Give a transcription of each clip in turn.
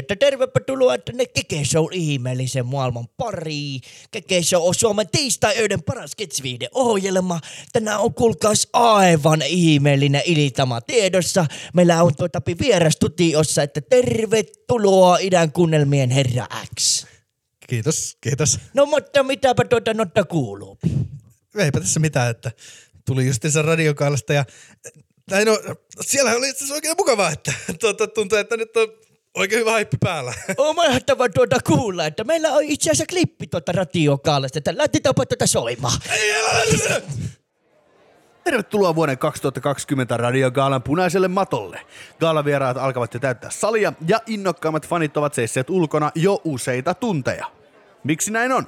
Että tervepä tuloa tänne Keke Show ihmeellisen maailman pariin. Keke Show on Suomen tiistai-öiden paras ohjelma. Tänään on kuulkaas aivan ihmeellinen iltama tiedossa. Meillä on tuota vieras tutiossa, että tervetuloa idän kunnelmien herra X. Kiitos, kiitos. No mutta mitäpä tuota notta kuuluu? Eipä tässä mitään, että tuli justiinsa radiokaalasta ja tai no, siellä oli itse asiassa oikein mukavaa, että tuota, tuntuu, että nyt on oikein hyvä haippi päällä. On mahtavaa tuota kuulla, että meillä on itse asiassa klippi tuota radiokaalasta, että laitetaanpa tuota soimaan. Ei, älä, älä, älä. Tervetuloa vuoden 2020 radiogaalan punaiselle matolle. Gaalavieraat alkavat jo täyttää salia ja innokkaammat fanit ovat seisseet ulkona jo useita tunteja. Miksi näin on?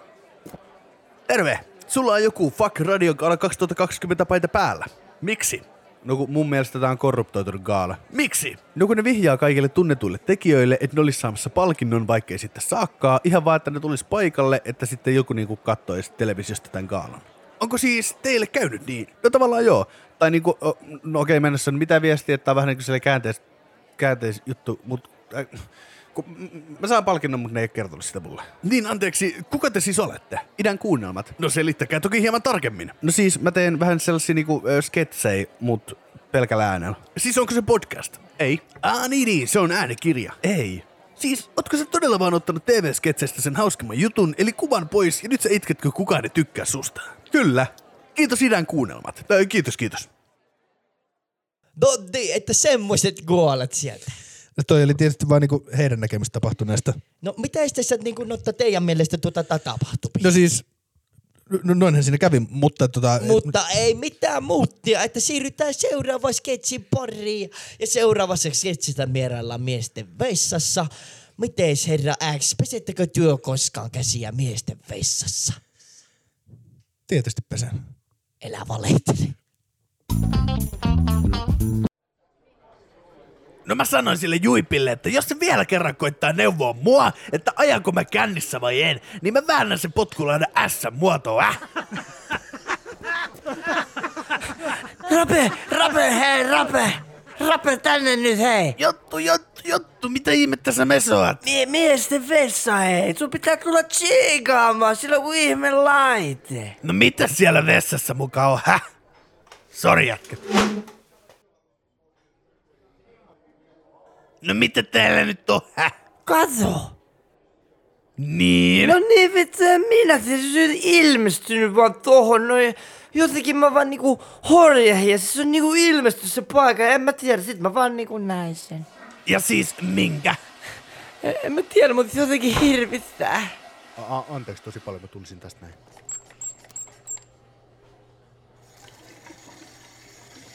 Terve! Sulla on joku Fuck Radio Gaala 2020 paita päällä. Miksi? No kun mun mielestä tää on korruptoitunut gaala. Miksi? No kun ne vihjaa kaikille tunnetuille tekijöille, että ne olisi saamassa palkinnon, vaikkei sitten saakkaa, ihan vaan, että ne tulisi paikalle, että sitten joku niinku kattoisi televisiosta tämän gaalan. Onko siis teille käynyt niin? No tavallaan joo. Tai niinku, no okei mennessä, mitä viestiä, että on vähän niinku sellainen käänteis, käänteis juttu, mut äh, kun mä saan palkinnon, mutta ne ei kertonut sitä mulle. Niin, anteeksi, kuka te siis olette? Idän kuunnelmat. No selittäkää toki hieman tarkemmin. No siis, mä teen vähän sellaisia niinku ö, sketsejä, mut pelkällä äänellä. Siis onko se podcast? Ei. Ah niin, niin, se on äänikirja. Ei. Siis, ootko sä todella vaan ottanut TV-sketseistä sen hauskimman jutun, eli kuvan pois, ja nyt sä itketkö kukaan ei tykkää susta? Kyllä. Kiitos idän kuunnelmat. Tai kiitos, kiitos. No niin, että semmoiset goolat sieltä. No toi oli tietysti vaan niinku heidän näkemistä tapahtuneesta. No mitä tässä niin kuin, notta teidän mielestä tuota tapahtui? No siis, no noinhan siinä kävi, mutta tota... Mutta ei mitään muuttia, että siirrytään seuraavaan sketsin pariin. Ja seuraavassa sketsistä mieraillaan miesten vessassa. Miteis herra X, pesettekö työ koskaan käsiä miesten vessassa? Tietysti pesen. Elä valehtele. No mä sanoin sille Juipille, että jos se vielä kerran koittaa neuvoa mua, että ajanko mä kännissä vai en, niin mä väännän sen potkulla aina S-muotoa, äh? Rape, Rape, hei, Rape! Rape tänne nyt, hei! Jottu, jottu, jottu, mitä ihmettä sä mesoat? Mie, miesten vessa, hei! Sun pitää tulla tsiikaamaan, sillä on ihme laite. No mitä siellä vessassa mukaan on, häh? Sori jätkä. No mitä teillä nyt on, häh? Kato! Niin? No niin vittu, en minä se on ilmestynyt vaan tohon noin. Jotenkin mä vaan niinku horjahin ja se on niinku ilmestynyt se paikka. En mä tiedä, sit mä vaan niinku näin sen. Ja siis minkä? En, en mä tiedä, mutta jotenkin hirvittää. A- anteeksi tosi paljon, mä tulisin tästä näin.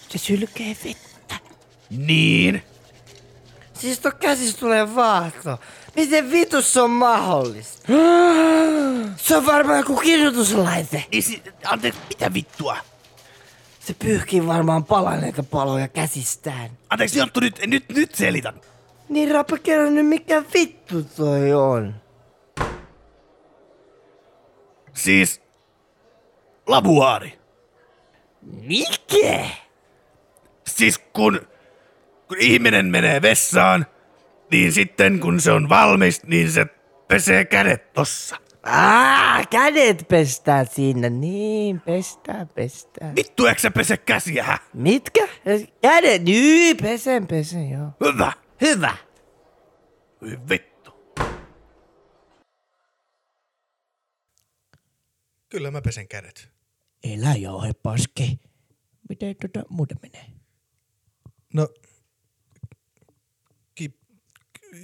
Se sylkee vettä. Niin? Siis tuo käsissä tulee vaahto. Miten vitus on mahdollista? Se on varmaan joku kirjoituslaite. Niin si- anteeksi, mitä vittua? Se pyyhkii varmaan palaneita paloja käsistään. Anteeksi, Jonttu, nyt, nyt, nyt selitän. Niin Rapa, kerro nyt mikä vittu toi on. Siis... Labuaari. Mikä? Siis kun, kun ihminen menee vessaan, niin sitten kun se on valmis, niin se pesee kädet tossa. Ah, kädet pestään siinä. Niin, pestään, pestään. Vittu, eikö sä pese käsiä, hä? Mitkä? Kädet? Niin, pesen, pesen, joo. Hyvä. Hyvä. Voi vittu. Kyllä mä pesen kädet. Elä jauhe paske. Miten tota muuten menee? No,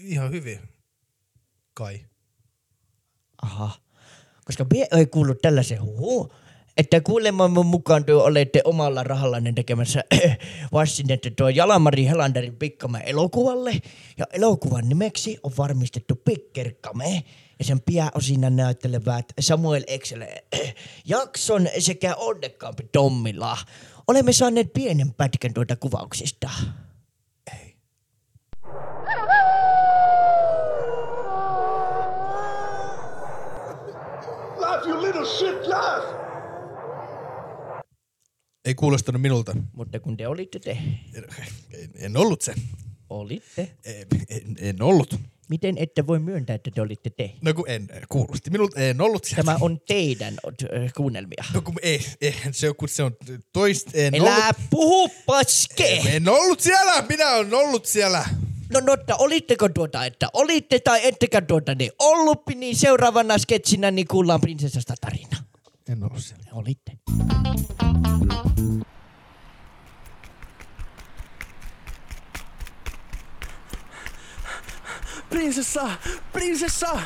ihan hyvin. Kai. Aha. Koska mie ei kuullut tällaisen huhu, että kuulemma mun mukaan tuo olette omalla rahallanne tekemässä vastinetta tuo Jalamari Helanderin Pikkamäen elokuvalle. Ja elokuvan nimeksi on varmistettu Pikkerkame ja sen pääosina näyttelevät Samuel Excel Jakson sekä onnekkaampi Tommila. Olemme saaneet pienen pätkän tuota kuvauksista. Laugh, you laugh! Ei kuulostanut minulta. Mutta kun te olitte te, En, en ollut se. olitte. En, en, en ollut. Miten ette voi myöntää, että te olitte te? No kun en, kuulosti minulta, en ollut siellä. Tämä on teidän kuunnelmia. No kun ei, ei se on, kun se on toist, en Elää ollut. puhu paske! En, en ollut siellä, minä olen ollut siellä. No Notta, olitteko tuota, että olitte tai ettekä tuota niin ollut, niin seuraavana sketsinä niin kuullaan prinsessasta tarina. En ollut siellä. Olitte. Prinsessa! Prinsessa!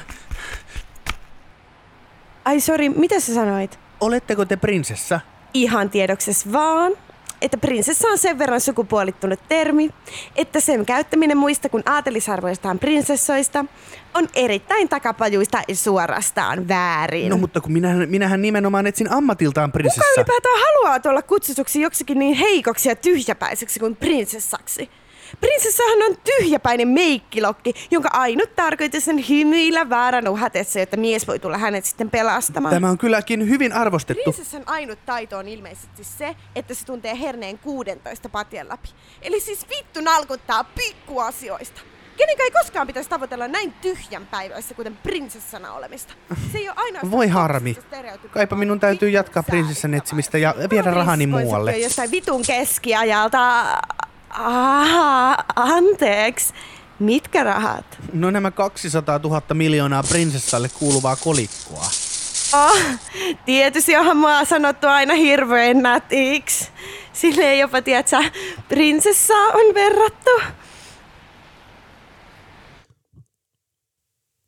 Ai sori, mitä sä sanoit? Oletteko te prinsessa? Ihan tiedokses vaan, että prinsessa on sen verran sukupuolittunut termi, että sen käyttäminen muista kuin aatelisarvoistaan prinsessoista on erittäin takapajuista ja suorastaan väärin. No mutta kun minähän, minähän nimenomaan etsin ammatiltaan prinsessa. Kuka ylipäätään haluaa tulla kutsutuksi joksikin niin heikoksi ja tyhjäpäiseksi kuin prinsessaksi? Prinsessahan on tyhjäpäinen meikkilokki, jonka ainut tarkoitus on hymyillä väärän uhatessa, jotta mies voi tulla hänet sitten pelastamaan. Tämä on kylläkin hyvin arvostettu. Prinsessan ainut taito on ilmeisesti se, että se tuntee herneen 16 patjan läpi. Eli siis vittu nalkuttaa pikkuasioista. Kenenkään ei koskaan pitäisi tavoitella näin tyhjän päivässä, kuten prinsessana olemista. Se ei ole ainoastaan Voi harmi. Kaipa minun täytyy jatkaa prinsessan etsimistä ja viedä rahani muualle. jostain vitun keskiajalta. Aha, anteeksi. Mitkä rahat? No nämä 200 000 miljoonaa prinsessalle kuuluvaa kolikkoa. Oh, tietysti onhan mua sanottu aina hirveän nätiksi. Silleen jopa, tiedätkö, prinsessaa on verrattu.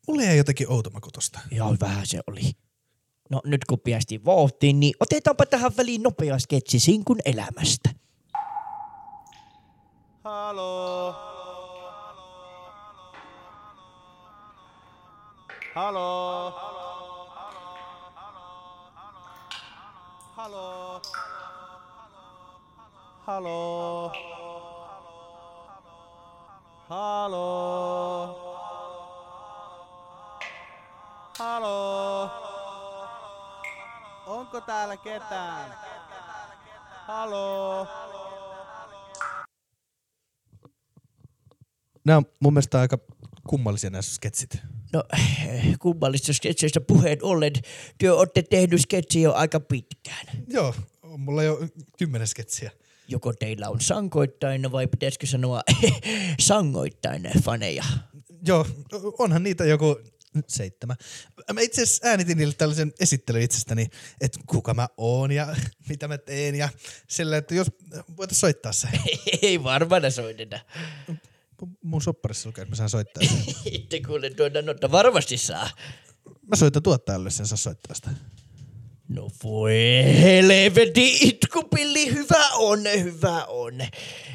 Mulle jäi jotenkin outo maku tosta. Joo, vähän se oli. No nyt kun päästiin vauhtiin, niin otetaanpa tähän väliin nopea sketsi sinkun elämästä. Halo. Halo. Halo. Halo. Halo. Halo. Onko täällä ketään? Halo. Nämä on mun mielestä aika kummallisia nämä sketsit. No, kummallista sketseistä puheen ollen, työ olette tehnyt sketsiä jo aika pitkään. Joo, on mulla jo kymmenen sketsiä. Joko teillä on sankoittain vai pitäisikö sanoa sangoittain faneja? Joo, onhan niitä joku seitsemän. Mä itse asiassa äänitin niille tällaisen esittelyn itsestäni, että kuka mä oon ja mitä mä teen ja sillä, että jos voitais soittaa se. Ei varmana soiteta. Mun sopparissa lukee, että mä saan soittaa sen. Itte kuule tuota, no että varmasti saa. Mä soitan tuottajalle, sen saa soittaa sitä. No voi helveti, itkupilli, hyvä on, hyvä on.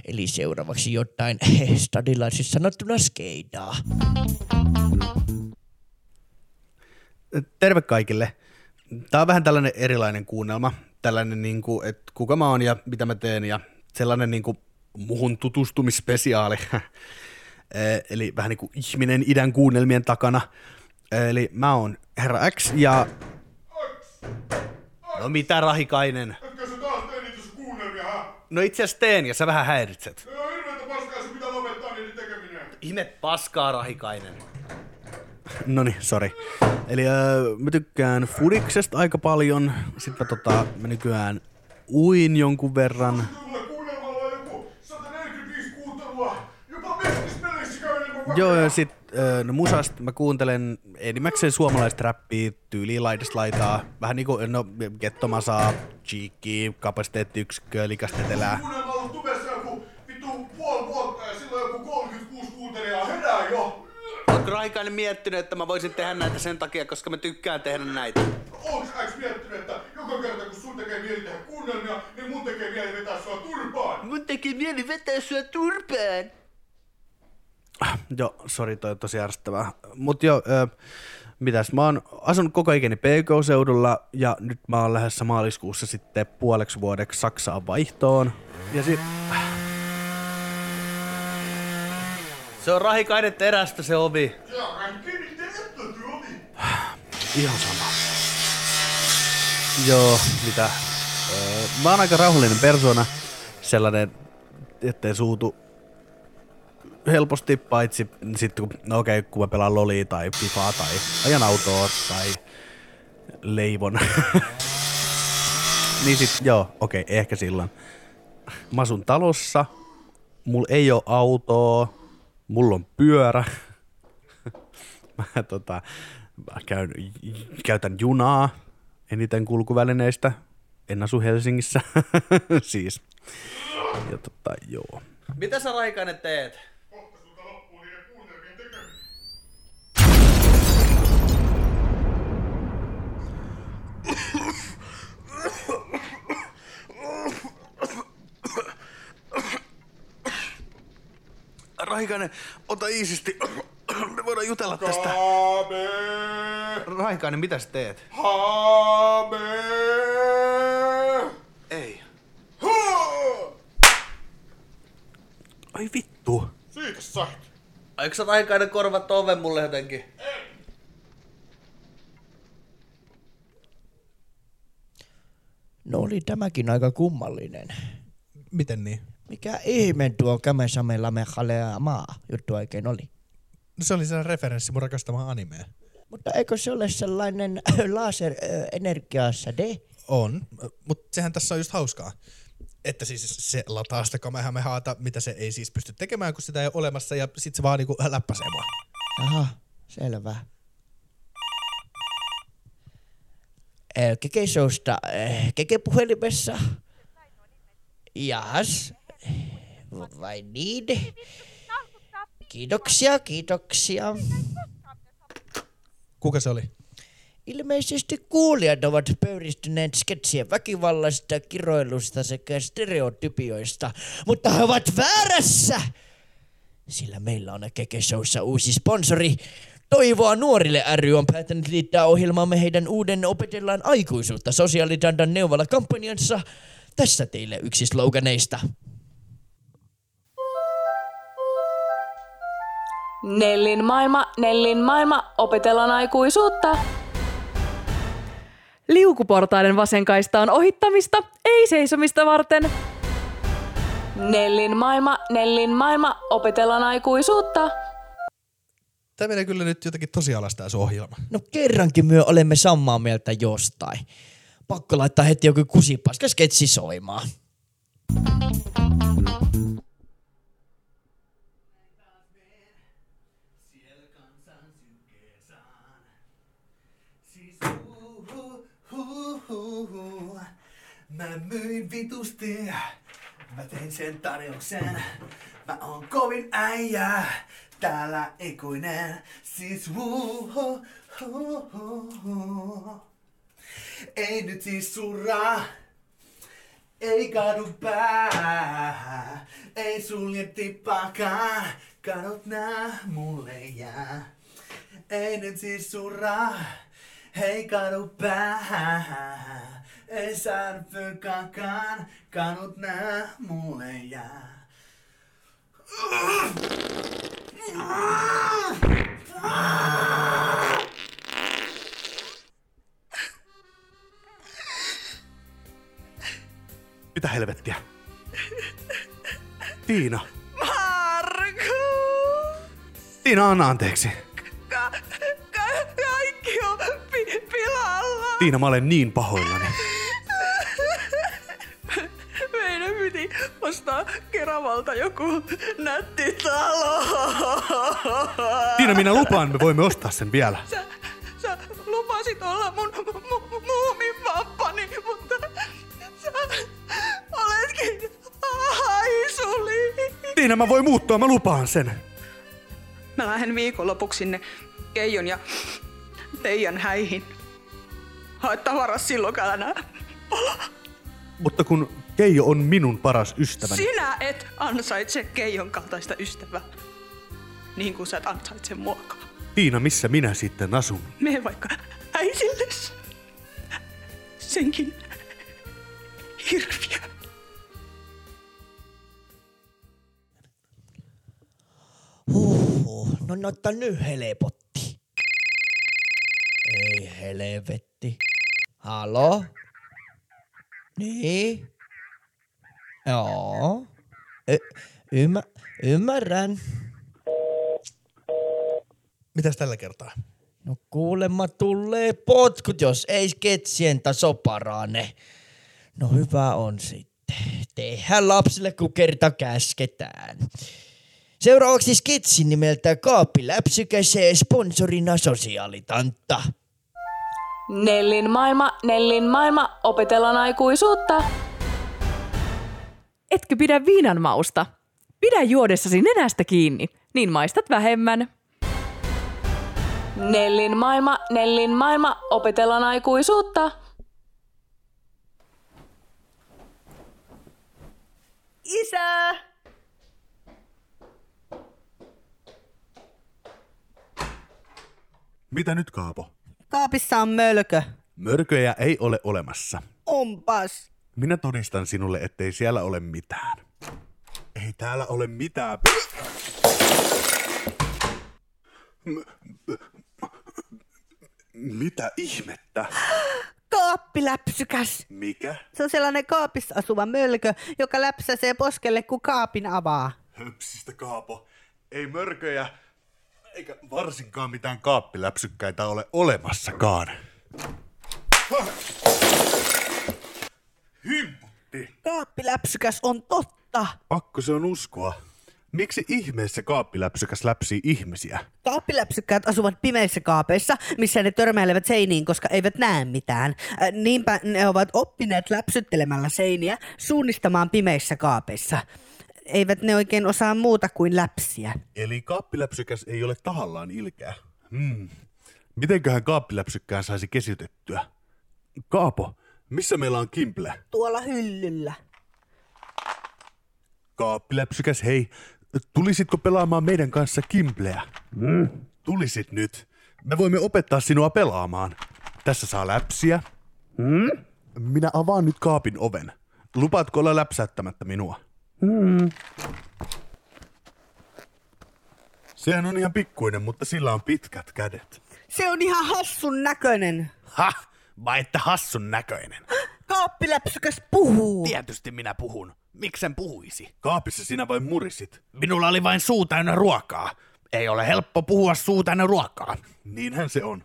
Eli seuraavaksi jotain stadilaisissa sanottuna skeidaa. Terve kaikille. Tämä on vähän tällainen erilainen kuunnelma. Tällainen, niin kuin, että kuka mä oon ja mitä mä teen ja sellainen niin kuin, muhun tutustumisspesiaali. Eh, Eli vähän niin kuin ihminen idän kuunnelmien takana. Eli mä oon herra X ja... No mitä Rahikainen? Etkö sä taas tee niitä sun kuunnelmia, hä? No itse asiassa teen ja sä vähän häiritset. No hirveetä paskaa se pitää lopettaa niiden tekeminen. Ihme paskaa, Rahikainen. No niin, sori. Eli öö, mä tykkään Fudiksesta aika paljon. Sitten mä, tota, mä nykyään uin jonkun verran. Joo, ja sit no musasta mä kuuntelen enimmäkseen suomalaista räppiä, tyyliä laidasta laitaa, vähän niinku, no, Gettomasaa, cheeky, Kapasiteetti 1, Likasta Etelää. Oletko miettinyt, että mä voisin tehdä näitä sen takia, koska mä tykkään tehdä näitä? No, Onks äiks miettinyt, että joka kerta kun sun tekee mieli tehdä kuunnelmia, niin mun tekee mieli vetää sua turpaan? Mun tekee mieli vetää sua turpaan! Joo, sori, toi on tosi ärsyttävää. Mut joo, ö, mitäs, mä oon asunut koko ikäni PK-seudulla ja nyt mä oon lähdössä maaliskuussa sitten puoleksi vuodeksi Saksaan vaihtoon. Ja sit... Se on rahikainen terästä se ovi. Ihan sama. Joo, mitä? Öö, mä oon aika rauhallinen persona. Sellainen, ettei suutu helposti, paitsi sitten kun, no okei, kun mä pelaan lolia tai fifaa tai ajan autoa tai leivon. niin sit, joo, okei, ehkä silloin. Mä asun talossa, mulla ei ole autoa, mulla on pyörä. mä, tota, mä käyn, käytän junaa eniten kulkuvälineistä. En asu Helsingissä. siis. Ja tota, joo. Mitä sä Raikainen teet? Kohta sulta loppuu niiden puutervien tekeminen. Raikainen, ota iisisti. Me voidaan jutella tästä. Haabe! Raikainen, mitä sä teet? Haabe! Ei. Haa! Ai vittu. Siitä sait. Eikö sä Raikainen korvat oven mulle jotenkin? No oli tämäkin aika kummallinen. Miten niin? Mikä ihme tuo Kamesamellame Halea maa juttu oikein oli? No se oli sellainen referenssi mun rakastamaan animeen. Mutta eikö se ole sellainen laser-energiasäde? On, mutta sehän tässä on just hauskaa. Että siis se lataa sitä kamehamehaata, mitä se ei siis pysty tekemään, kun sitä ei ole olemassa, ja sit se vaan niinku läppäsee mua. Aha, selvä. Äh, Keke showsta, äh, Keke puhelimessa. Jas, vai niin? Kiitoksia, kiitoksia. Kuka se oli? Ilmeisesti kuulijat ovat pöyristyneet sketsien väkivallasta, kiroilusta sekä stereotypioista, mutta he ovat väärässä! Sillä meillä on Keke Showssa uusi sponsori. Toivoa nuorille ry on päättänyt liittää ohjelmaamme heidän uuden Opetellaan aikuisuutta sosiaalidandan neuvolla kampanjansa. Tässä teille yksi sloganeista. Nellin maailma, Nellin maailma, opetellaan aikuisuutta. Liukuportaiden vasenkaista on ohittamista, ei seisomista varten. Nellin maailma, Nellin maailma, opetellaan aikuisuutta. Tämä menee kyllä nyt jotenkin tosi alas sun ohjelma. No kerrankin myö olemme samaa mieltä jostain. Pakko laittaa heti joku kusipaska sketsi soimaan. Mä myin vitusti, mä tein sen tarjouksen. Mä oon kovin äijä, täällä ikuinen. Siis hu, hu, hu. Ei nyt siis surra, ei kadu pää, ei sulje tippaakaan, kadot nää mulle jää. Ei nyt siis surra, ei kadu pää, ei saada pykaakaan, kadot nää mulle jää. Mitä helvettiä? Tiina. Marko! Tiina, anna anteeksi. Ka- ka- kaikki on pi- pilalla. Tiina, mä olen niin pahoillani. Keravalta joku nätti talo. Tiina, minä lupaan, me voimme ostaa sen vielä. Sä, sä lupasit olla mun mu- mu- muumivappani, mutta sä oletkin haisuli. Tiina, mä voin muuttua, mä lupaan sen. Mä lähden viikonlopuksi sinne Keijon ja Teijan häihin. Hae tavaras silloin, älä. Mutta kun Keijo on minun paras ystäväni. Sinä et ansaitse Keijon kaltaista ystävää. Niin kuin sä et ansaitse muokaa. Tiina, missä minä sitten asun? Mene vaikka äisilles. Senkin hirviö. Huhhuh, no noita nyt helpotti. Ei helvetti. Halo? Niin? Joo. Y- ymmä, ymmärrän. Mitäs tällä kertaa? No kuulemma tulee potkut, jos ei sketsien taso parane. No hyvä on sitten. Tehdään lapsille, kun kerta käsketään. Seuraavaksi sketsin nimeltä Kaappi läpsykäsee sponsorina sosiaalitantta. Nellin maailma, Nellin maailma, opetellaan aikuisuutta. Etkö pidä viinan mausta? Pidä juodessasi nenästä kiinni, niin maistat vähemmän. Nellin maailma, Nellin maailma, opetellaan aikuisuutta. Isä! Mitä nyt, Kaapo? Kaapissa on mölkö. Mörköjä ei ole olemassa. Onpas. Minä todistan sinulle, ettei siellä ole mitään. Ei täällä ole mitään. Mitä ihmettä? Kaappiläpsykäs. Mikä? Se on sellainen kaapissa asuva mölkö, joka läpsäsee poskelle, kun kaapin avaa. Höpsistä Kaapo. Ei mörköjä, eikä varsinkaan mitään kaappiläpsykkäitä ole olemassakaan. Himputti. Kaappiläpsykäs on totta. Pakko se on uskoa. Miksi ihmeessä kaappiläpsykäs läpsii ihmisiä? Kaappiläpsykkäät asuvat pimeissä kaapeissa, missä ne törmäilevät seiniin, koska eivät näe mitään. Äh, Niinpä ne ovat oppineet läpsyttelemällä seiniä suunnistamaan pimeissä kaapeissa. Eivät ne oikein osaa muuta kuin läpsiä. Eli kaappiläpsykäs ei ole tahallaan ilkeä. Hmm. Mitenköhän kaappiläpsykkään saisi kesytettyä? Kaapo, missä meillä on Kimple? Tuolla hyllyllä. Kaappiläpsykäs, hei, tulisitko pelaamaan meidän kanssa Kimpleä? Mm. Tulisit nyt. Me voimme opettaa sinua pelaamaan. Tässä saa läpsiä. Mm? Minä avaan nyt kaapin oven. Lupaatko olla läpsäyttämättä minua? Mm. Sehän on ihan pikkuinen, mutta sillä on pitkät kädet. Se on ihan hassun näköinen. Ha! Vai että hassun näköinen? Kaappiläpsykäs puhuu. Tietysti minä puhun. Miksen puhuisi? Kaapissa sinä vain murisit. Minulla oli vain suu täynnä ruokaa. Ei ole helppo puhua suu täynnä ruokaa. Niinhän se on.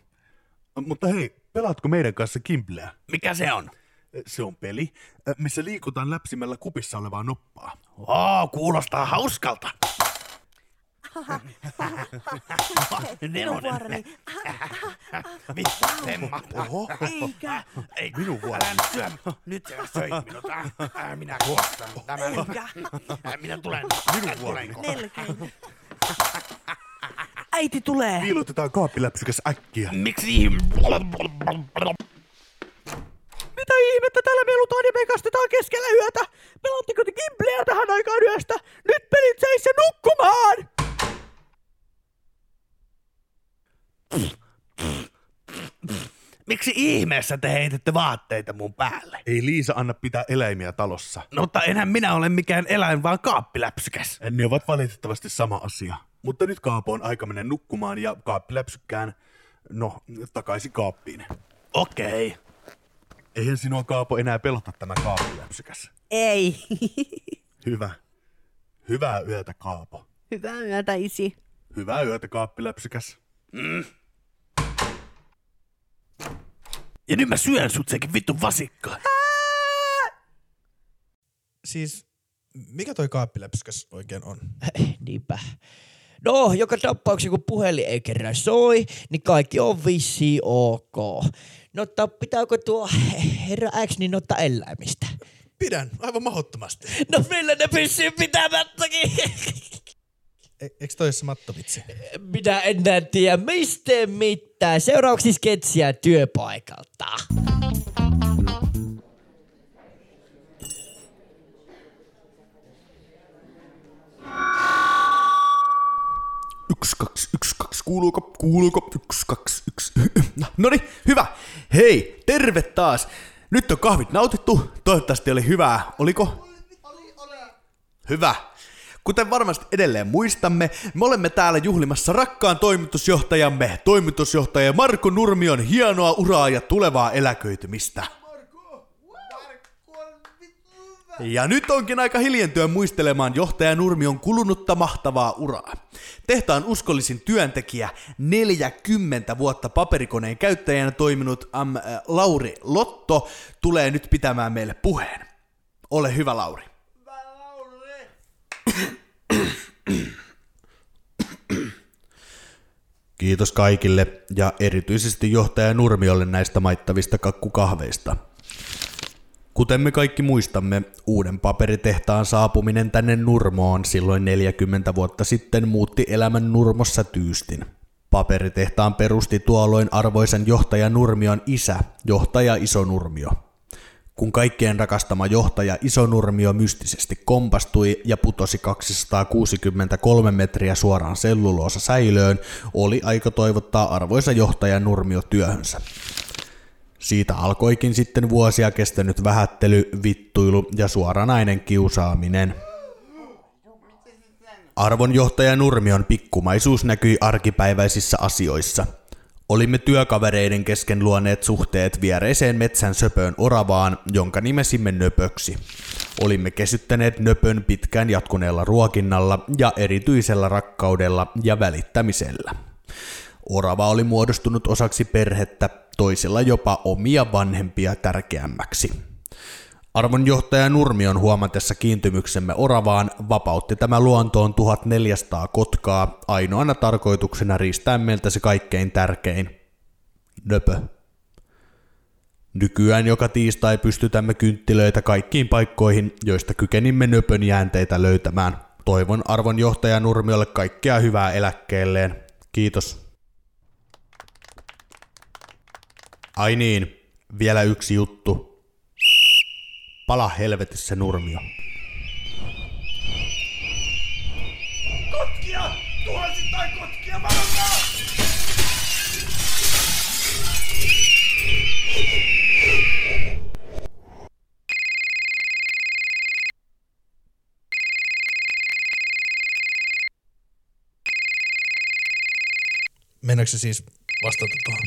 Mutta hei, pelaatko meidän kanssa Kimpleä? Mikä se on? Se on peli, missä liikutaan läpsimällä kupissa olevaa noppaa. Oo, kuulostaa hauskalta. Minun vuoroni. Mitä semmat? Oho. Eikä. Ei minun vuoroni. syö. Nyt sä söit minut. Äh, Minä kuostan tämän. Äh, Minä tulen. Minun vuoroni. Melkein. Äiti tulee. Piilotetaan kaappiläpsykäs äkkiä. Miksi? Mitä ihmettä täällä melutaan ja mekastetaan keskellä yötä? Pelaatteko te Gimpleä tähän aikaan yöstä? Nyt pelit seis ja nukkumaan! Miksi ihmeessä te heitette vaatteita mun päälle? Ei Liisa anna pitää eläimiä talossa. No, mutta enhän minä ole mikään eläin, vaan kaappiläpsykäs. Ne ovat valitettavasti sama asia. Mutta nyt Kaapo on aika mennä nukkumaan ja kaappiläpsykkään, no, takaisin kaappiin. Okei. Eihän sinua Kaapo enää pelota tämä kaappiläpsykäs. Ei. Hyvä. Hyvää yötä Kaapo. Hyvää yötä, isi. Hyvää yötä kaappiläpsykäs. Mm. Ja nyt mä syön sut sekin vittu vasikka. Siis, mikä toi kaappiläpsykäs oikein on? Niinpä. No, joka tapauksessa kun puhelin ei kerran soi, niin kaikki on vissi ok. No, pitääkö tuo herra X niin ottaa eläimistä? Pidän, aivan mahdottomasti. No millä ne pysyy pitämättäkin? E, Eikö toi se mattovitsi? Minä en tiedä mistä mitään. Seuraavaksi sketsiä työpaikalta. Yksi, kaksi, yksi, kaksi, kuuluuko, kuuluuko, yksi, kaksi, yksi. No niin, hyvä. Hei, terve taas. Nyt on kahvit nautittu. Toivottavasti oli hyvää. Oliko? Oli, oli. Hyvä. Kuten varmasti edelleen muistamme, me olemme täällä juhlimassa rakkaan toimitusjohtajamme, toimitusjohtaja Marko Nurmion hienoa uraa ja tulevaa eläköitymistä. Ja nyt onkin aika hiljentyä muistelemaan johtaja Nurmion kulunutta mahtavaa uraa. Tehtaan uskollisin työntekijä, 40 vuotta paperikoneen käyttäjänä toiminut am, Lauri Lotto tulee nyt pitämään meille puheen. Ole hyvä Lauri. Kiitos kaikille ja erityisesti johtaja Nurmiolle näistä maittavista kakkukahveista. Kuten me kaikki muistamme, uuden paperitehtaan saapuminen tänne Nurmoon silloin 40 vuotta sitten muutti elämän Nurmossa tyystin. Paperitehtaan perusti tuolloin arvoisen johtaja Nurmion isä, johtaja Iso Nurmio. Kun kaikkien rakastama johtaja Iso Nurmio mystisesti kompastui ja putosi 263 metriä suoraan selluloosa säilöön, oli aika toivottaa arvoisa johtaja Nurmio työhönsä. Siitä alkoikin sitten vuosia kestänyt vähättely, vittuilu ja suoranainen kiusaaminen. Arvonjohtaja Nurmion pikkumaisuus näkyi arkipäiväisissä asioissa. Olimme työkavereiden kesken luoneet suhteet viereiseen metsän söpöön oravaan, jonka nimesimme Nöpöksi. Olimme kesyttäneet Nöpön pitkään jatkuneella ruokinnalla ja erityisellä rakkaudella ja välittämisellä. Orava oli muodostunut osaksi perhettä, toisella jopa omia vanhempia tärkeämmäksi. Arvonjohtaja Nurmion huomatessa kiintymyksemme Oravaan vapautti tämä luontoon 1400 kotkaa ainoana tarkoituksena riistää meiltä se kaikkein tärkein. Nöpö. Nykyään joka tiistai pystytämme kynttilöitä kaikkiin paikkoihin, joista kykenimme nöpön jäänteitä löytämään. Toivon arvonjohtaja Nurmiolle kaikkea hyvää eläkkeelleen. Kiitos. Ai niin, vielä yksi juttu. Pala helvetissä nurmio. Kotkia! Tuhansittain kotkia valtaa! Mennäänkö se siis vastata tuohon?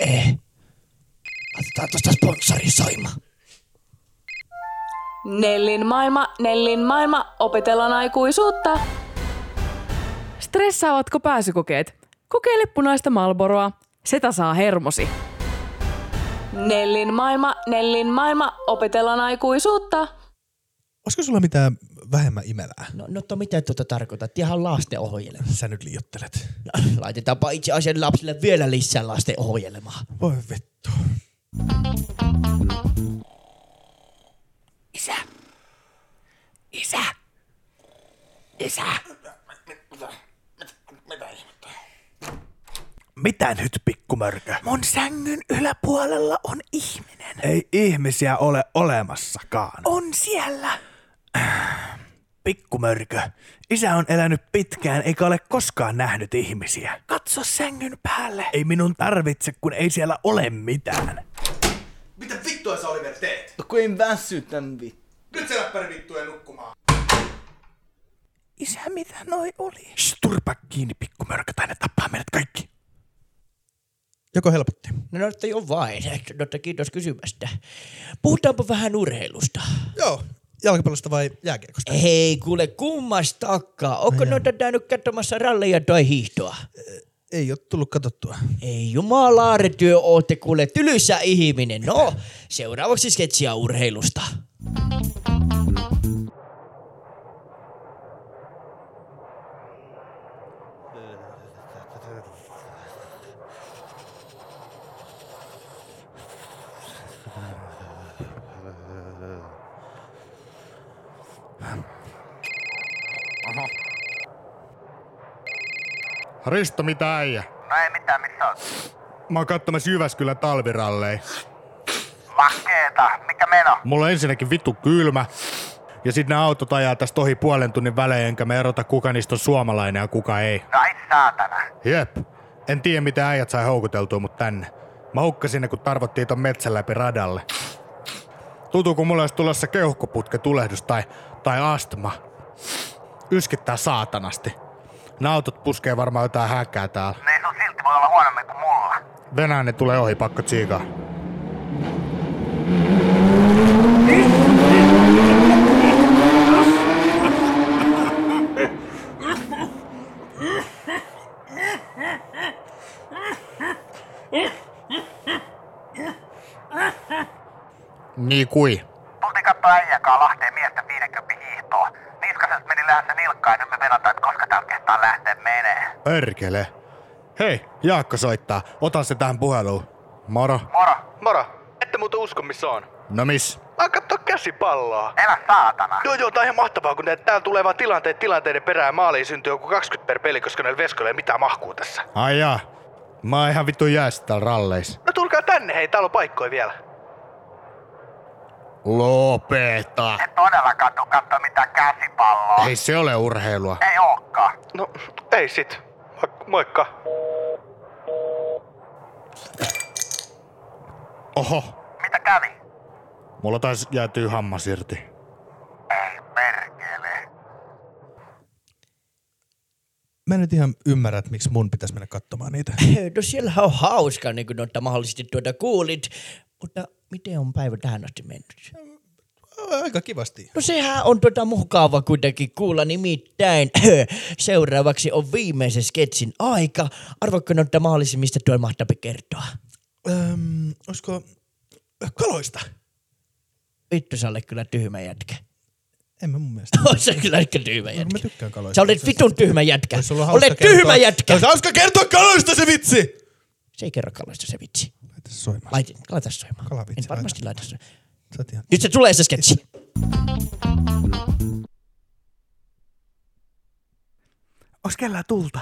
Eh. Otetaan tosta sponsori soima. Nellin maailma, Nellin maailma, opetellaan aikuisuutta. Stressaavatko pääsykokeet? Kokeile punaista Malboroa. Se tasaa hermosi. Nellin maailma, Nellin maailma, opetellaan aikuisuutta. Olisiko sulla mitään vähemmän imelää? No, no to, mitä tuota tarkoitat? Ihan lastenohjelma. Sä nyt liiottelet. No, laitetaanpa itse asiassa lapsille vielä lisää lastenohjelmaa. Voi vittu. Isä. Isä. Isä. Mitä nyt, pikkumörkö? Mun sängyn yläpuolella on ihminen. Ei ihmisiä ole olemassakaan. On siellä. Pikkumörkö, isä on elänyt pitkään eikä ole koskaan nähnyt ihmisiä. Katso sängyn päälle. Ei minun tarvitse, kun ei siellä ole mitään. Mitä vittua sä Oliver teet? No kun en väsytän vittu. Nyt se läppäri vittu ja nukkumaan. Isä, mitä noi oli? Shh, turpa kiinni, pikkumörkö, tai ne tappaa meidät kaikki. Joko helpotti? No, no että jo vain. No, että kiitos kysymästä. Puhutaanpa vähän urheilusta. Joo. Jalkapallosta vai jääkiekosta? Hei, kuule kummastakaan. Onko Ai noita käynyt katsomassa ralleja tai hiihtoa? Ei ole tullut katsottua. Ei jumalaaretyö ootte kuule tylysä ihminen. No, seuraavaksi sketsiä urheilusta. Risto, mitä äijä? No ei mitään, missä oot? Mä oon katsomassa Jyväskylän talvirallei. Makeeta, mikä meno? Mulla on ensinnäkin vittu kylmä. Ja sit nämä autot ajaa tästä ohi puolen tunnin välein, enkä me erota kuka niistä on suomalainen ja kuka ei. No ai saatana. Jep. En tiedä, mitä äijät sai houkuteltua mut tänne. Mä hukkasin ne, kun tarvottiin ton metsän läpi radalle. Tuntuu, kun mulla olisi tulossa keuhkoputke tulehdus tai, tai astma. Yskittää saatanasti. Nämä autot puskee varmaan jotain häkää täällä. Ne sun silti voi olla huonommin kuin mulla. Venäjä tulee ohi, pakko tsiikaa. Niin kui. Tultiin kattoo äijäkaa Lahteen miestä 50 hiihtoa. Niskaselta meni lähes nilkkaan ja nyt me lähteä menee. Perkele. Hei, Jaakko soittaa. Otan se tähän puheluun. Moro. Moro. Moro. Ette muuten usko missä on. No miss? Mä kattoo käsipalloa. Elä saatana. Joo joo, tää on ihan mahtavaa, kun täällä tulee vaan tilanteet tilanteiden perään maaliin syntyy joku 20 per peli, koska näillä veskoilla ei mitään mahkuu tässä. Ai jaa. Mä oon ihan vittu jäässä täällä ralleissa. No tulkaa tänne, hei, täällä on paikkoja vielä. Lopeta. En todellakaan tuu kattoo mitään käsipalloa. Ei se ole urheilua. Ei ookaan. No, ei sit. Mo- moikka. Oho. Mitä kävi? Mulla taisi jäätyy hammas irti. Ei perkele. Mä en nyt ihan ymmärrä, että miksi mun pitäisi mennä katsomaan niitä. No siellä on hauska, niin kuin noita mahdollisesti tuota kuulit. Mutta miten on päivä tähän asti mennyt? Aika kivasti. No sehän on tuota mukava kuitenkin kuulla nimittäin. Seuraavaksi on viimeisen sketsin aika. Arvoitko noita mahdollisimmista tuolla mahtaa kertoa? Öm, olisiko kaloista? Vittu sä olet kyllä tyhmä jätkä. En mä mun mielestä. Oot sä kyllä aika tyhmä No, jätkä. mä tykkään kaloista. Sä olet vitun tyhmä jätkä. Olet tyhmä jätkä. Olisi hauska kertoa kaloista se vitsi! Se ei kerro kaloista se vitsi. Laita se soimaan. Laitin, laita se soimaan. Kalavitsi, En varmasti laita se. Sä oot ihan... Nyt se tulee se sketsi. Onks kellään tulta?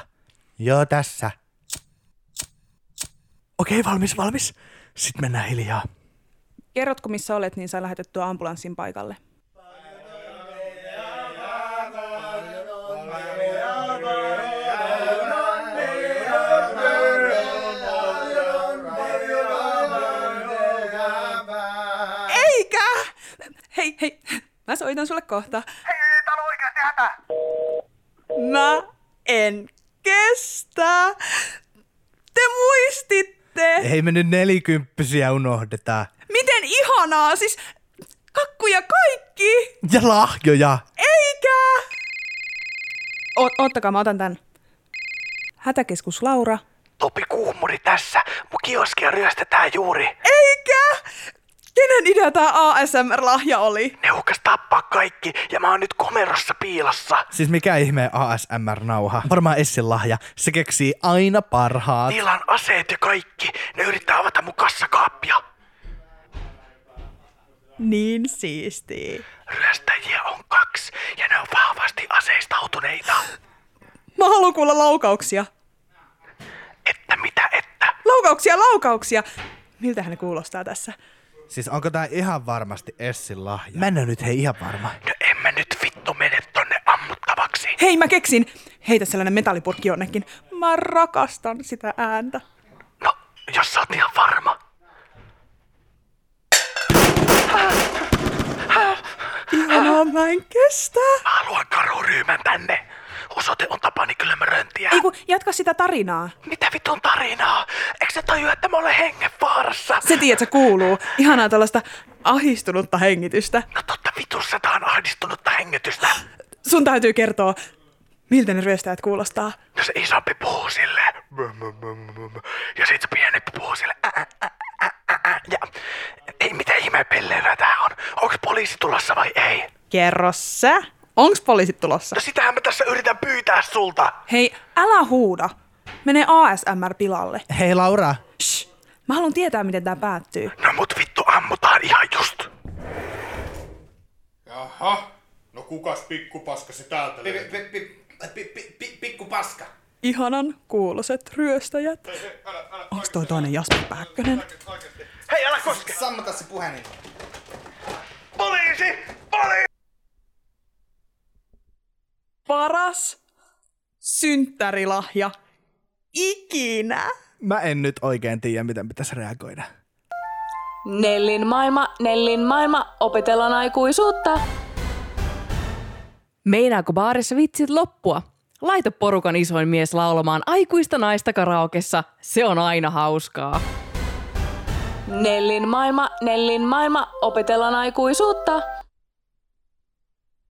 Joo, tässä. Okei, valmis, valmis. Sitten mennään hiljaa. Kerrotko missä olet, niin saa lähetettyä ambulanssin paikalle. Mä soitan sulle kohta. Hei, täällä on oikeasti hätä. Mä en kestä. Te muistitte. Ei me nyt nelikymppisiä unohdeta. Miten ihanaa, siis kakkuja kaikki. Ja lahjoja. Eikä! O- ottakaa, mä otan tän. Hätäkeskus Laura. Topi Kuhmuri tässä. Mun kioskia ryöstetään juuri. Eikä! Kenen idea tää ASMR-lahja oli? Ne uhkas tappaa kaikki ja mä oon nyt komerossa piilossa. Siis mikä ihme ASMR-nauha? Varmaan Essin lahja. Se keksii aina parhaat. Niillä on aseet ja kaikki. Ne yrittää avata mun kassakaappia. Niin siisti. Ryöstäjiä on kaksi ja ne on vahvasti aseistautuneita. Mä haluan kuulla laukauksia. Että mitä että? Laukauksia, laukauksia! Miltähän ne kuulostaa tässä? Siis onko tää ihan varmasti Essin lahja? Mä en oo nyt hei ihan varma. No en mä nyt vittu mene tonne ammuttavaksi. Hei, mä keksin! Heitä sellainen metallipurkki jonnekin. Mä rakastan sitä ääntä. No, jos sä oot ihan varma. Ihanaa, mä en kestä. Mä haluan karuryymän tänne. Osoite on Tapani Kylmäröntiä. Ei kun, jatka sitä tarinaa. Mitä vitun tarinaa? Eikö sä tajua, että mä olen hengenvaarassa? Se tiedät, se kuuluu. Ihanaa tällaista ahistunutta hengitystä. No totta vitussa tää on ahdistunutta hengitystä. Sun täytyy kertoa, miltä ne ryöstäjät kuulostaa. No se isompi puhuu bum, Ja sit se pienempi puhuu ä. Ja ei mitään ihmepelleilyä tää on. Onks poliisi tulossa vai ei? Kerro sä. Onks poliisit tulossa? No sitähän mä tässä yritän pyytää sulta. Hei, älä huuda. Mene ASMR-pilalle. Hei Laura. Shh. Mä haluan tietää, miten tää päättyy. No mut vittu ammutaan ihan just. Jaha. No kukas pikkupaska se täältä löytyy? Pikku paska. Ihanan kuuloset ryöstäjät. Onks toi toinen Jasper Pääkkönen? Hei älä koske. Sammata se puhelin. Poliisi! Poliisi! Paras synttärilahja ikinä. Mä en nyt oikein tiedä, miten pitäisi reagoida. Nellin maailma, Nellin maailma, opetellaan aikuisuutta. Meinaako baarissa vitsit loppua? Laita porukan isoin mies laulamaan aikuista naista karaokessa, se on aina hauskaa. Nellin maailma, Nellin maailma, opetellaan aikuisuutta.